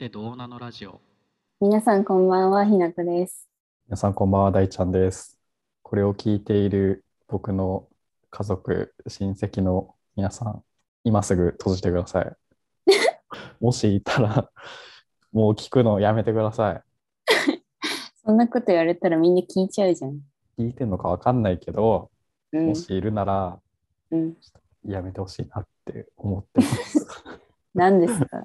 てどうなのラジオ。皆さんこんばんは、ひなこです。皆さんこんばんは、大ちゃんです。これを聞いている僕の家族、親戚の皆さん、今すぐ閉じてください。もしいたら、もう聞くのやめてくださそんなこと言われたらみんな聞いちゃうじゃん。い。聞いてんのかわかんないけど、うんも。しいるなら、うん。やめてほしいなって思ってます。何ですか？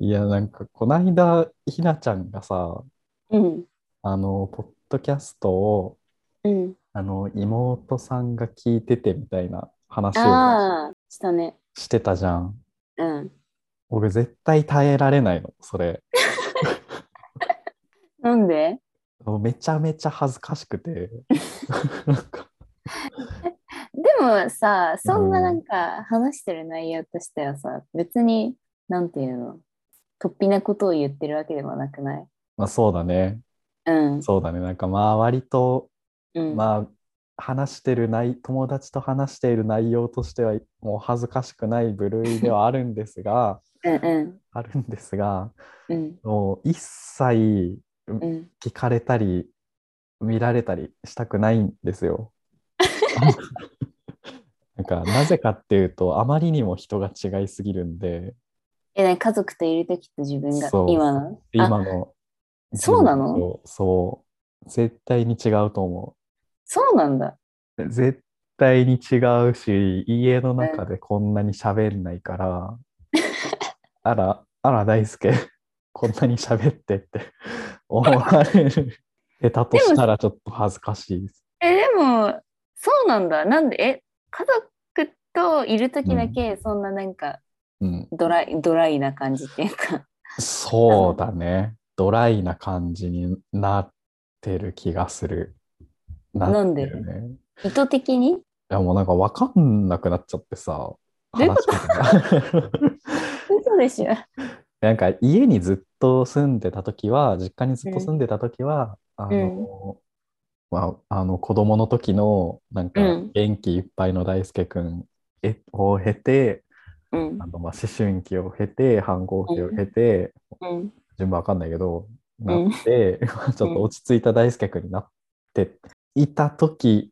いや、なんか、こないだ、ひなちゃんがさ、うん。あの、ポッドキャストを、うん。あの、妹さんが聞いててみたいな話をああ、したね。してたじゃん。うん。僕絶対耐えられないの、それ。なんで？めちゃめちゃ恥ずかしくて。でもさ、そんななんか話してる内容としてはさ、別に、なんていうの、突飛なことを言ってるわけでもなくない？まあそうだね。うん。そうだね。なんかまあ割と、うん。まあ話してる内、友達と話している内容としてはもう恥ずかしくない部類ではあるんですが、うんうあるんですが、ん。うん。もう一切うん。聞かれたり見られたりしたくないんですよ。なんかなぜかっていうとあまりにも人が違いすぎるんでえ、ね、家族といるときと自分がそう。今の？あ今のそうなの？そう。絶対に違うと思そうなんだ。う絶対に違うし家の中でこんなに喋んないから、あらあら大輔こんなに喋ってって思われる。下手としたらちょっと恥ずかしいです。え、でも、そうなんだ。なんで、え、家族といるときだけ、そんななんか、うん。ドライ、ドライな感じっていうか。そうだね。ドライな感じになってる気がする。なんで？意図的に？やもうなんか分かんなくなっちゃってさ、どういうこと？嘘でしょ。なんか家にずっと住んでた時は、実家にずっと住んでた時は、あの、まあ、あの子供の時のなんかうん。元気いっぱいの大輔くんへを経て、うんあ。のまあ思春期を経て、反抗期を経て、うん。順番わかんないけど、んなって、ちょっと落ち着いた大輔君になっていた時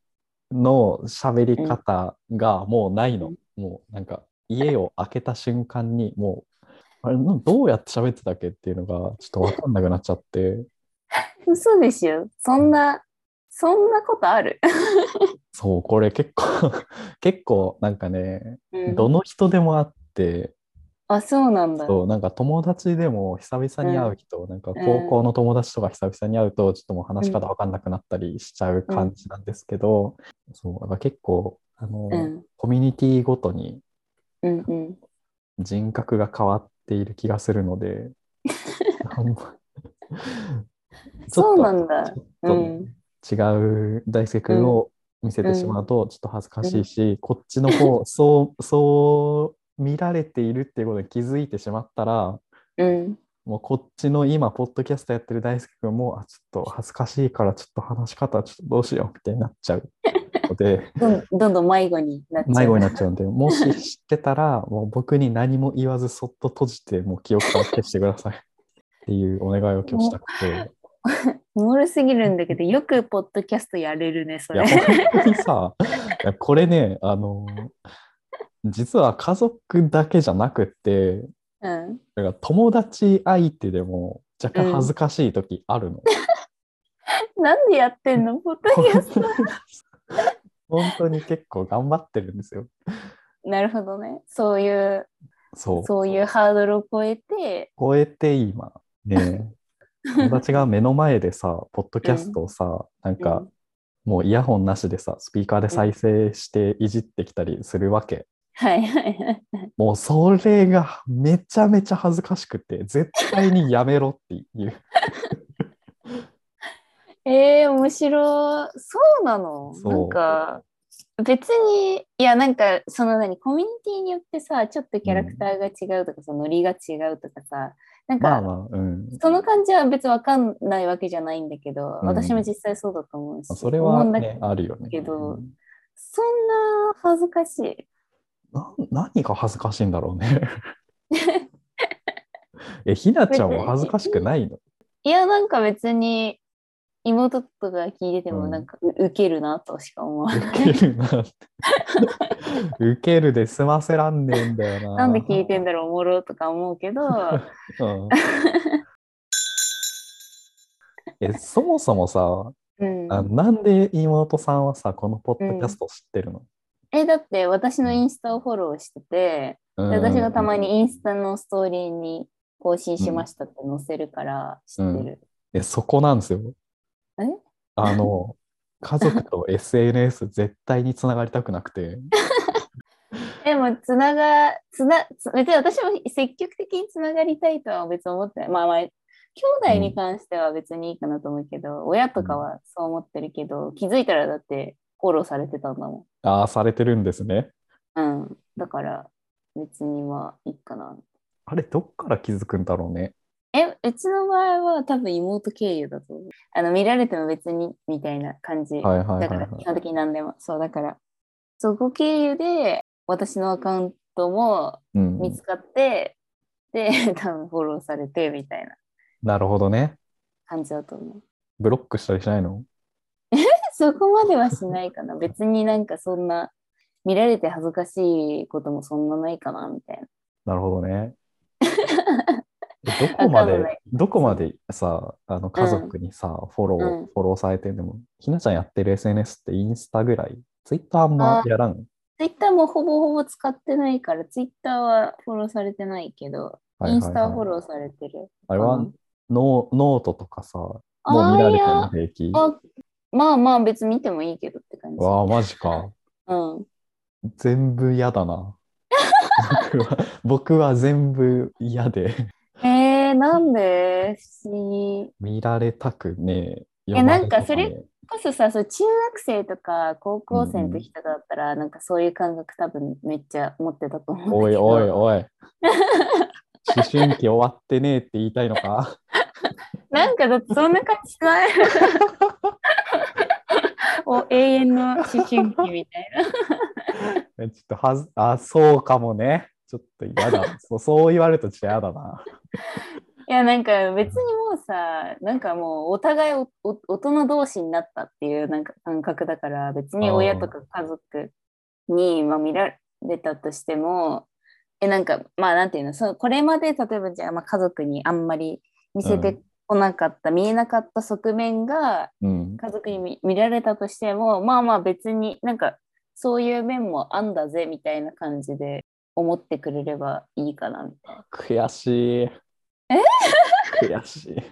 の喋り方がもうないの。もうなんか家を開けた瞬間にもう、あれなどうやって喋ってたっけっていうのがちょっとわかんなくなっちゃって、嘘でしょ。そんな、そんなことある？そう、これ結構、結構なんかね、うんどの人でもあって、あ、そうなんだ。そう、なんか友達でも久々に会う人、なんか高校の友達とか久々に会うと、ちょっともう話し方わかんなくなったりしちゃう感じなんですけど、そう、だから結構、あの、うん。コミュニティごとにうんうん。人格が変わっている気がするので、そうなんだ。ちょっとねうん。違う大輔君を見せてしまうとちょっと恥ずかしいし、こっちの方、そう、そう見られているっていうことに気づいてしまったら、うん。もうこっちの今、ポッドキャストやってる大輔君も、あ、ちょっと恥ずかしいから、ちょっと話し方、ちょっとどうしようみたいになっちゃうので、どんどんどん迷子になっちゃう。迷子になっちゃうんで、もし知ってたら、もう僕に何も言わず、そっと閉じて、もう記憶から消してください。っていうお願いを今日したくて。おもろすぎるんだけど、よくポッドキャストやれるね、そいや、れ。本当にさ、これね、あの、実は家族だけじゃなくて、うん。だから友達相手でも若干恥ずかしい時あるの。なんでやってんの？ポッドキャスト。本当に結構頑張ってるんですよ。なるほどね。そういう、そう。そういうハードルを超えて、超えて今、ね、友達が目の前でさ、ポッドキャストをさ、なんか、うんもうイヤホンなしでさ、スピーカーで再生していじってきたりするわけ。はいはいはい。もうそれがめちゃめちゃ恥ずかしくて、絶対にやめろっていう。えー、面白い。そうなの？そうなんか、別に、いや、なんか、その何、コミュニティによってさ、ちょっとキャラクターが違うとかさ、ノリが違うとかさ、なんか、まあまあ、うん。その感じは別にわかんないわけじゃないんだけど、うん私も実際そうだと思うし、それはね、あるよね。けどうんそんな恥ずかしい？な何が恥ずかしいんだろうね。え、ひなちゃんは恥ずかしくないの？いや、なんか別に妹とか聞いててうんもなんかう受けるなとしか思わない。ウケるなって。ウケるで済ませらんねえんだよな。なんで聞いてんだろう、おもろとか思うけど、うんえ、そもそもさ、うん、あなんで妹さんはさ、このポッドキャスト知ってるの、え、だって私のインスタをフォローしてて、うんで私がたまにインスタのストーリーに更新しましたって載せるから知ってる。え、そこなんですよ。え？あの、家族と SNS 絶対につながりたくなくて。でも、つなが、つな、つ別に私も積極的につながりたいとは別に思ってない。まあまあ、兄弟に関しては別にいいかなと思うけど、親とかはそう思ってるけど、気づいたらだってフォローされてたんだもああ、されてるんですね。ん。うん。だから、別にまあいいかな。あれ、どっから気づくんだろうね。え、うちの場合は多分妹経由だと思う。あの、見られても別にみたいな感じ。はいはいはい、だからはい。基本的に何でも。そう、だから、そこ経由で私のアカウントもうん見つかって、で、多分フォローされてみたいななるほどね。感じだと思う。ブロックしたりしないの？そこまではしないかな。別になんかそんな、見られて恥ずかしいこともそんなないかな、みたいな。なるほどね。えどこまでどこまでさ、あの家族にさ、フォロー、うんフォローされてんでも、ひなちゃんやってる SNS ってインスタぐらい、ツイッターあんまやらん？ツイッターもほぼほぼ使ってないから、ツイッターはフォローされてないけど、はいはいはいインスタはフォローされてる。あれはうんノーノートとかさ、もう見られてもや平気？あまあまあ別に見てもいいけどって感じ。わあ、マジか。うん。全部嫌だな。僕は僕は全部嫌でえー、なんで不思議。見られたくねえ。やなんかそれこそさ、そう中学生とか高校生の時とかだったら、なんかそういう感覚多分めっちゃ持ってたと思う。おいおいおい。思春期終わってねえって言いたいのか？なんかだってそんな感じしない？お永遠の思春期みたいな。ちょっとはず、あ、そうかもね。ちょっと嫌だ。そうそう言われるとちょっと嫌だな。いやなんか別にもうさなんかもうお互いおお大人同士になったっていうなんか感覚だから別に親とか家族に、まあ、見られたとしてもえなんかまあなんていうのそうこれまで例えばじゃあ、まあ、家族にあんまり見せてこなかった、見えなかった側面がうん。家族に見見られたとしてもまあまあ別になんかそういう面もあんだぜみたいな感じで思ってくれればいいかなみたいな。悔しい。え？悔しい。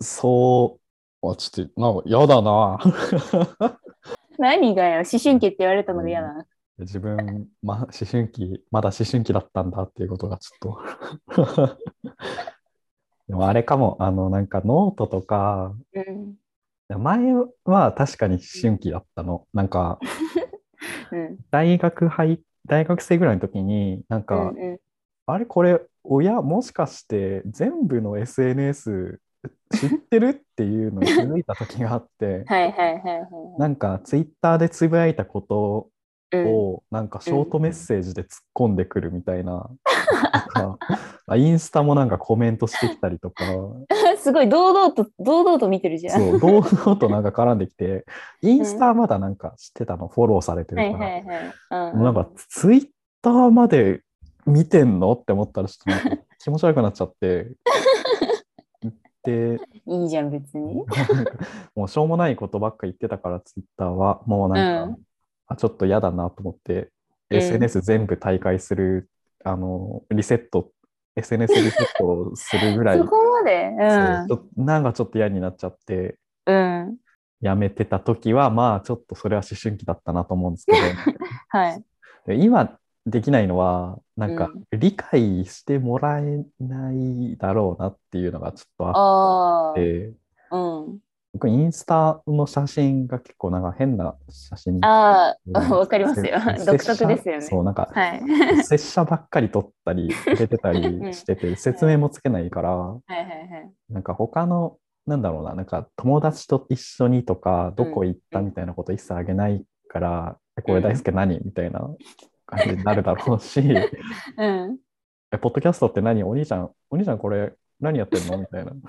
そう。あ、ちょっと、なんか嫌だな。何がよ？思春期って言われたのが嫌だな。自分、ま、思春期、まだ思春期だったんだっていうことがちょっと。でもあれかも、あの、なんかノートとか、うん前は確かに思春期だったの。なんか、うん大学入、大学生ぐらいの時に、なんうか、んうんあれこれ、親もしかして全部の SNS 知ってるっていうのに気づいた時があって、はいはいはいはい。なんかツイッターでつぶやいたことうんをなんかショートメッセージで突っ込んでくるみたいな、なんインスタもなんかコメントしてきたりとか、すごい堂々と堂々と見てるじゃん。そう、堂々となんか絡んできて、インスタはまだなんか知ってたの、フォローされてるから、はいはいはい。うんなんかツイッターまで見てんの？って思ったらちょっと 気持ち悪くなっちゃって、で、いいじゃん別に。もうしょうもないことばっか言ってたから、ツイッターは、もうなんか、うんあちょっと嫌だなと思って、うん SNS 全部大会する、あの、リセット、SNS リセットをするぐらい、そこまで？そうちょっとなんかちょっと嫌になっちゃって、うん。うん。やめてた時は、まあちょっとそれは思春期だったなと思うんですけ はい。今できないのは、なんかう理解してもらえないだろうなっていうのがちょっとあ。って、うん。僕インスタの写真が結構なんか変な写真あうんあ、わかりますよせ。独特ですよね。そう、なんか、はい。拙者ばっかり撮ったり、入れてたりしてて、説明もつけないから、はいはいはい。なんか他の、なんだろうな、なんか友達と一緒にとか、どこ行ったみたいなこと一切あげないから、えこれ大輔何みたいな感じになるだろうし、うん。え、ポッドキャストって何？お兄ちゃん、お兄ちゃんこれ何やってんの？みたいな。うん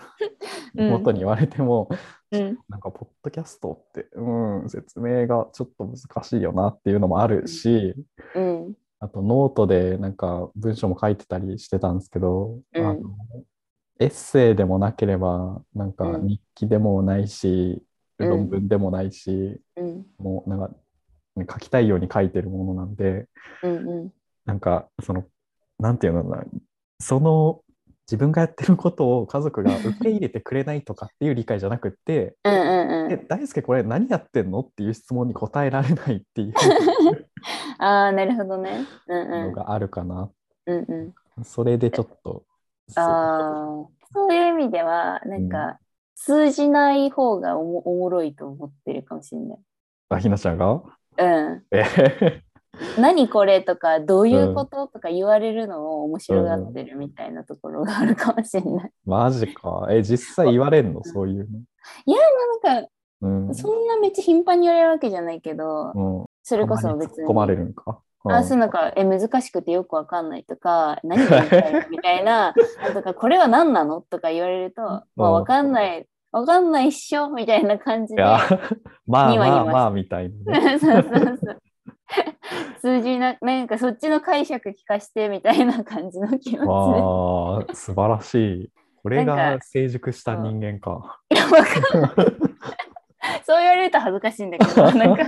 元に言われても、うん。なんか、ポッドキャストって、うん、説明がちょっと難しいよなっていうのもあるし、うん。あとノートでなんか文章も書いてたりしてたんですけど、うん。あのエッセイでもなければ、なんかうん。日記でもないし、うん。論文でもないし、うん。もうなんか、ね書きたいように書いてるものなんで、うんうん。なんかその、なんていうのかな、その自分がやってることを家族が受け入れてくれないとかっていう理解じゃなくって、うんうんえ、大輔これ何やってんのっていう質問に答えられないっていう ああなるほどね。うんうん。のがあるかな。う。んうん。それでちょっと、ああそういう意味ではなんか、通じない方がおもおもろいと思ってるかもしれない。あ、ひなちゃんが？うん、え 何これとかどういうこと、とか言われるのを面白がってるみたいなところがあるかもしれない。マジか。え、実際言われんの？そういうの？なんかうん。そんなめっちゃ頻繁に言われるわけじゃないけど、うん、それこそ別に。突っ込まれるんか？あ、そうなんか、え、難しくてよくわかんないとか、何が言いたいのみたいな、あとか、これは何なのとか言われると、まあ、わかんない、わかんないっしょみたいな感じで。いや、まあまあまあみたいなね。そうそうそう。数字な、なんかそっちの解釈聞かしてみたいな感じの気持ち素晴らしい。これが成熟した人間か。で。いや、わかんない。そう言われると恥ずかしいんだけど、なんか、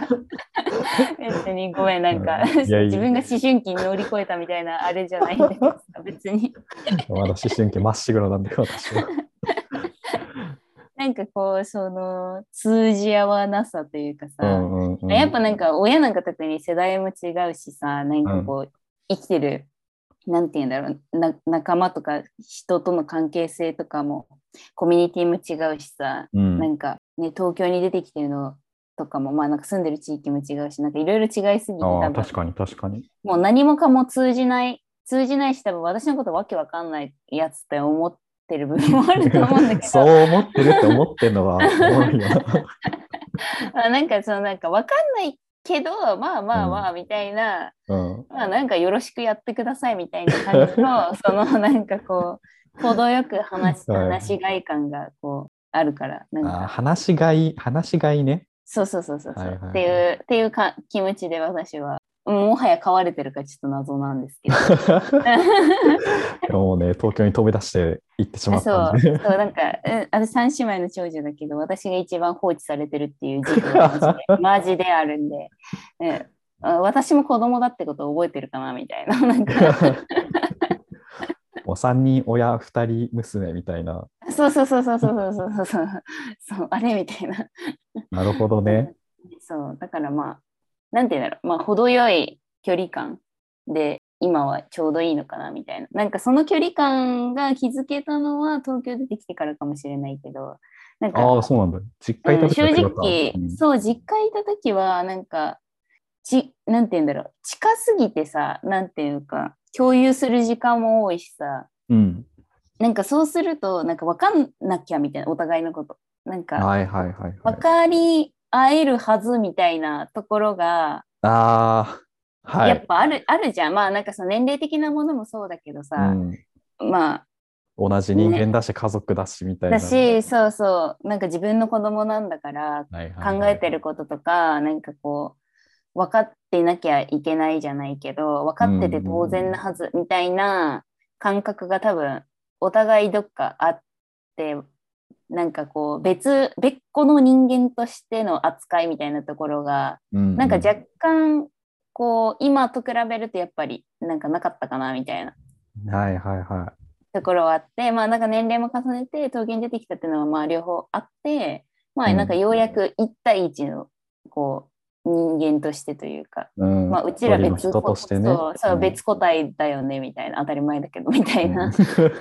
別にごめん、なんか、うんいやいや自分が思春期に乗り越えたみたいなあれじゃないんだけどさ、別に。まだ思春期まっしぐらなんで、私は。なんかこう、その、通じ合わなさというかさ、うんうんうん。やっぱなんか親なんか特に世代も違うしさ、なんかこう、生きてる、なんて言うんだろうな、仲間とか人との関係性とかも、コミュニティも違うしさ、うん。なんかね、東京に出てきてるのとかも、まあなんか住んでる地域も違うし、なんかいろいろ違いすぎて、確かに確かに。もう何もかも通じない、通じないし、多分私のことわけわかんないやつって思ってる部分もあると思うんだけど、そう思ってるって思ってんのがおもろいよ。な。あなんかそのなんかわかんないけど、まあまあまあみたいな、うん。まあなんかよろしくやってくださいみたいな感じの、そのなんかこう、程よく話話しがい感がこうあるから、なんか、話しがい、話しがいね。そうそうそうそうはいはい。っていう、っていうか気持ちで私は、もはや飼われてるかちょっと謎なんですけど。でももうね、東京に飛び出して行ってしまっそう、たんで。そうなんか、うん私三姉妹の長女だけど、私が一番放置されてるっていう自負が マジであるんで、うんあ私も子供だってことを覚えてるかなみたいな。なんか もう3人親、2人娘みたいな。そうそうそうそうそうそうそうそうそう、あれみたいな。なるほどね。そう、だからまあ、なんて言うんだろう、まあ、程よい距離感で、今はちょうどいいのかなみたいな。なんかその距離感が築けたのは東京出てきてからかもしれないけど、なんか、ああ、そうなんだ。実家いたうん正直、うんそう、実家いた時は、なんか、ち、なんて言うんだろう、近すぎてさ、なんていうか、共有する時間も多いしさ、うん。なんかそうすると、なんか分かんなきゃみたいな、お互いのこと。なんか、はいはいはい、はい。分かり合えるはずみたいなところが、ああ、はい。やっぱある、あるじゃん。まあなんかその年齢的なものもそうだけどうさ、ん、まあ、同じ人間だし、家族だしみたいな。だし、そうそう、なんか自分の子供なんだから、考えてることとか、なんかこう、分かってなきゃいけないじゃないけど、分かってて当然なはずみたいな感覚が多分、お互いどっかあって、なんかこう、別、別個の人間としての扱いみたいなところが、うんなんか若干、こう、今と比べるとやっぱり、なんかなかったかなみたいな。はいはいはところはあって、まあなんか年齢も重ねて東京に出てきたっていうのはまあ両方あって、まあなんかようやく1対1のこう人間としてというか、い。うん、まあうちら別人としてね。そうそううん。別個体だよねみたいな。当たり前だけどみたいな、うん。そう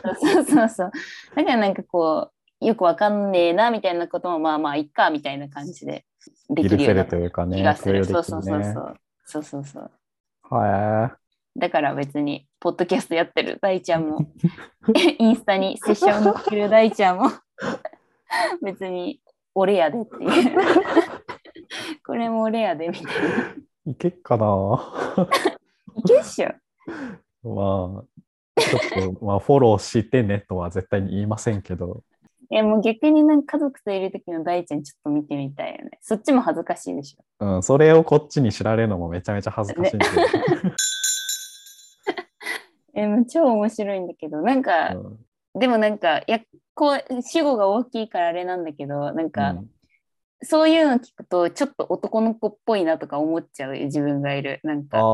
そうそう。だからなんかこうよくわかんねえなみたいなこともまあまあいっかみたいな感じでできるるようにな。気がする、そうそうそうそうそうそうそうはだから別に、ポッドキャストやってる大ちゃんも、インスタにセッション載ってる大ちゃんも、別に俺やでっていう。これも俺やでみたいな。い。いけっかないけっしょ。まあ、ちょっと、まあ、フォローしてねとは絶対に言いませんけど、え、もう逆になんか家族といる時の大ちゃんちょっと見てみたいよね。そっちも恥ずかしいでしょ。うん、それをこっちに知られるのもめちゃめちゃ恥ずかしいんで、え、もう超面白いんだけど、なんか、うんでもなんか、いや、こう、主語が大きいからあれなんだけど、なんか、うんそういうの聞くと、ちょっと男の子っぽいなとか思っちゃう自分がいる。なんか、ああ、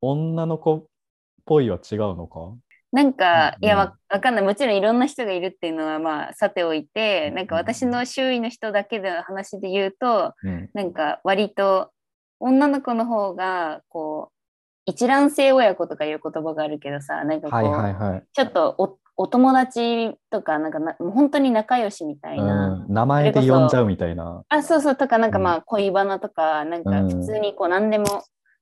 女の子っぽいは違うのか？なんか、うんいやわ、わかんない。もちろんいろんな人がいるっていうのは、まあ、さておいて、なんか私の周囲の人だけでの話で言うと、うん。なんか割と女の子の方が、こう、一卵性親子とかいう言葉があるけどさ、なんかこう、はいはいはい。ちょっとおお友達とか、なんかなもう本当に仲良しみたいな。うん、名前で呼んじゃうみたいな。あ、そうそう、とか、なんかうんまあ恋バナとか、なんかうん普通にこう何でも、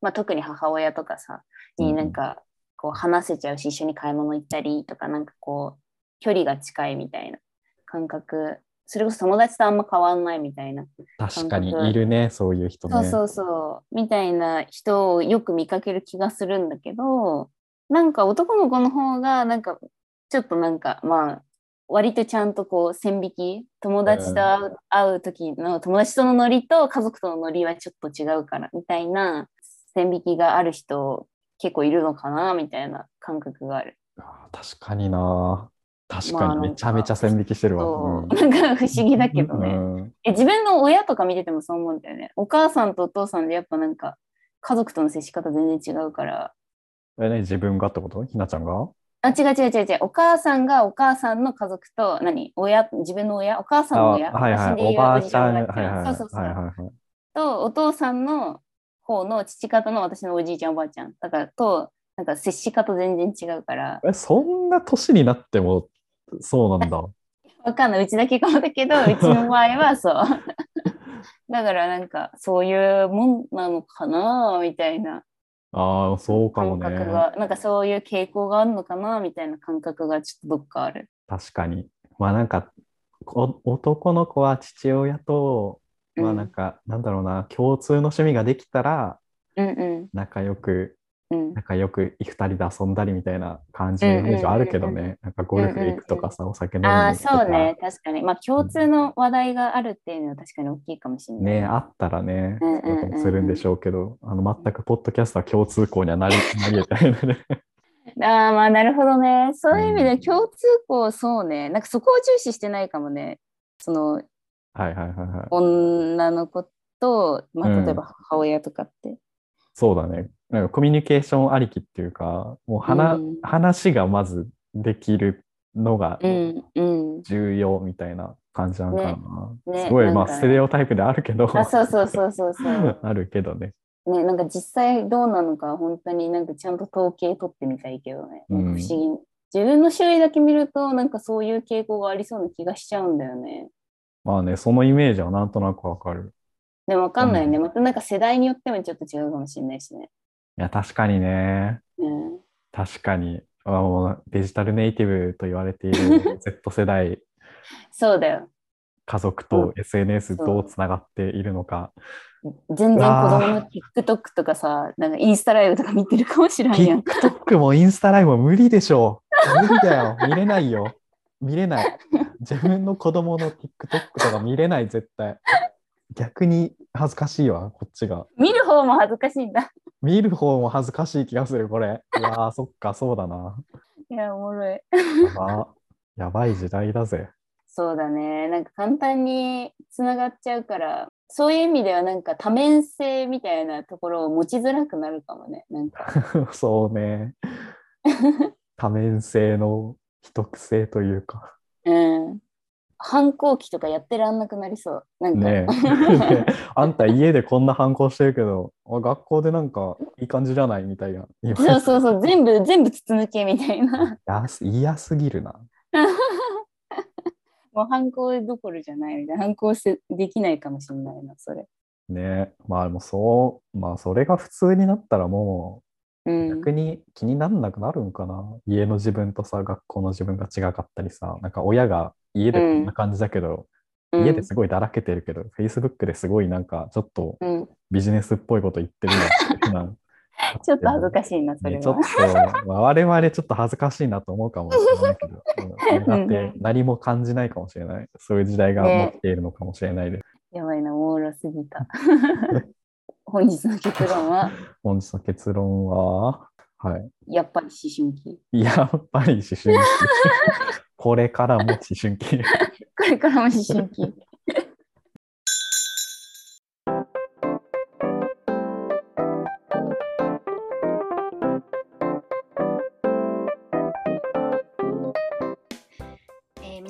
まあ特に母親とかさ、にうんなんかこう話せちゃうし、一緒に買い物行ったりとか、なんかこう、距離が近いみたいな感覚。それこそ友達とあんま変わんないみたいな。確かにいるね、そういう人ね。そうそうそう、みたいな人をよく見かける気がするんだけど、なんか男の子の方が、なんかちょっとなんかまあ、割とちゃんとこう線引き、友達と会う,、会う時の友達とのノリと家族とのノリはちょっと違うからみたいな線引きがある人結構いるのかなみたいな感覚がある。あー確かにな。確かかにめちゃめちゃ線引きしてるわ。なんか不思議だけどね。うんえ自分の親とか見ててもそう思うんだよね。お母さんとお父さんでやっぱなんか家族との接し方全然違うから。えね、自分がってこと？ひなちゃんが？あ、違う違う違う違う。お母さんがお母さんの家族と、何？親、自分の親？お母さんの親？あはいはい。おばあちゃん。はいはいはい。そうそうそう。はいはいはいと、お父さんの方の父方の私のおじいちゃんおばあちゃん。だから、と、なんか接し方全然違うから。え、そんな年になってもそうなんだ。わかんない。うちだけかもだけど、うちの場合はそう。だからなんか、そういうもんなのかなみたいな。ああ、そうかもね。感覚が、なんかそういう傾向があるのかなみたいな感覚がちょっとどっかある。確かに。まあなんか、こ男の子は父親と、まあなんか、なんだろうな、共通の趣味ができたら、仲良く、うん。仲良く二人で遊んだりみたいな感じのイメージはあるけどね。なんかゴルフ行くとかさ、お酒飲みにああ、行くとか。そうね。確かに。まあ共通の話題があるっていうのは確かに大きいかもしれない。ねあったらね、するんでしょうけど、あの全くポッドキャストは共通項にはなり なり得ないので。ああ、まあなるほどね。そういう意味うんで共通項、そうね。なんかそこを重視してないかもね。そのはいはいはいはい。女の子と、まあうん例えば母親とかって。そうだね。なんかコミュニケーションありきっていうか、もう話,、うん話がまずできるのがうんうん。重要みたいな感じなのかな。ねねすごい、まあ、ステレオタイプであるけど、あ、そうそうそうそうそう。あるけどね。ね、なんか実際どうなのか本当になんかちゃんと統計取ってみたいけどね、不思議自分の周囲だけ見るとなんかそういう傾向がありそうな気がしちゃうんだよねまあね、そのイメージはなんとなくわかる。でもわかんないよね、うんまたなんか世代によってもちょっと違うかもしれないしね、いや、確かにね。うん、確かに。あもうデジタルネイティブと言われている Z 世代、そうだよ家族うと SNS どうつながっているのか。全然子わ供の TikTok とかさなんかインスタライブとか見てるかもしれんやん TikTok もインスタライブも無理でしょう。無理だよ。見れないよ。見れない。自分の子供の TikTok とか見れない、絶対。逆に恥ずかしいわ、こっちが。見る方も恥ずかしいんだ見る方も恥ずかしい気がする、これ。うわー、そっか、そうだな。いやおもろいやば。やばい時代だぜ。そうだね。なんか簡単につながっちゃうから、そういう意味ではなんか多面性みたいなところを持ちづらくなるかもね。なんか。そうね。多面性の一癖というか。うん。反抗期とかやってらんなくなりそう。なんか。ねえ。あんた家でこんな反抗してるけど、あ学校でなんかいい感じじゃないみたいな。そうそうそう。全部、全部筒抜けみたいな。やす嫌すぎるな。もう反抗どころじゃないみたいな。反抗せできないかもしれないな、それ。ねまあでもそう、まあそれが普通になったらもう。うん逆に気になんなくなるんかな？家の自分とさ、学校の自分が違かったりさ、なんか親が家でこんな感じだけど、うん家ですごいだらけてるけど、Facebook ですごいなんかちょっとうん。ビジネスっぽいこと言ってるなってなちょっと恥ずかしいな、それねちょっは。と、まあ、我々ちょっと恥ずかしいなと思うかもしれないけど、うんだって何も感じないかもしれない。そういう時代が持っているのかもしれないです。やばいな、おもろすぎた。本日の結論は、本日の結論は、はい。やっぱり思春期。やっぱり思春期。これからも思春期。これからも思春期。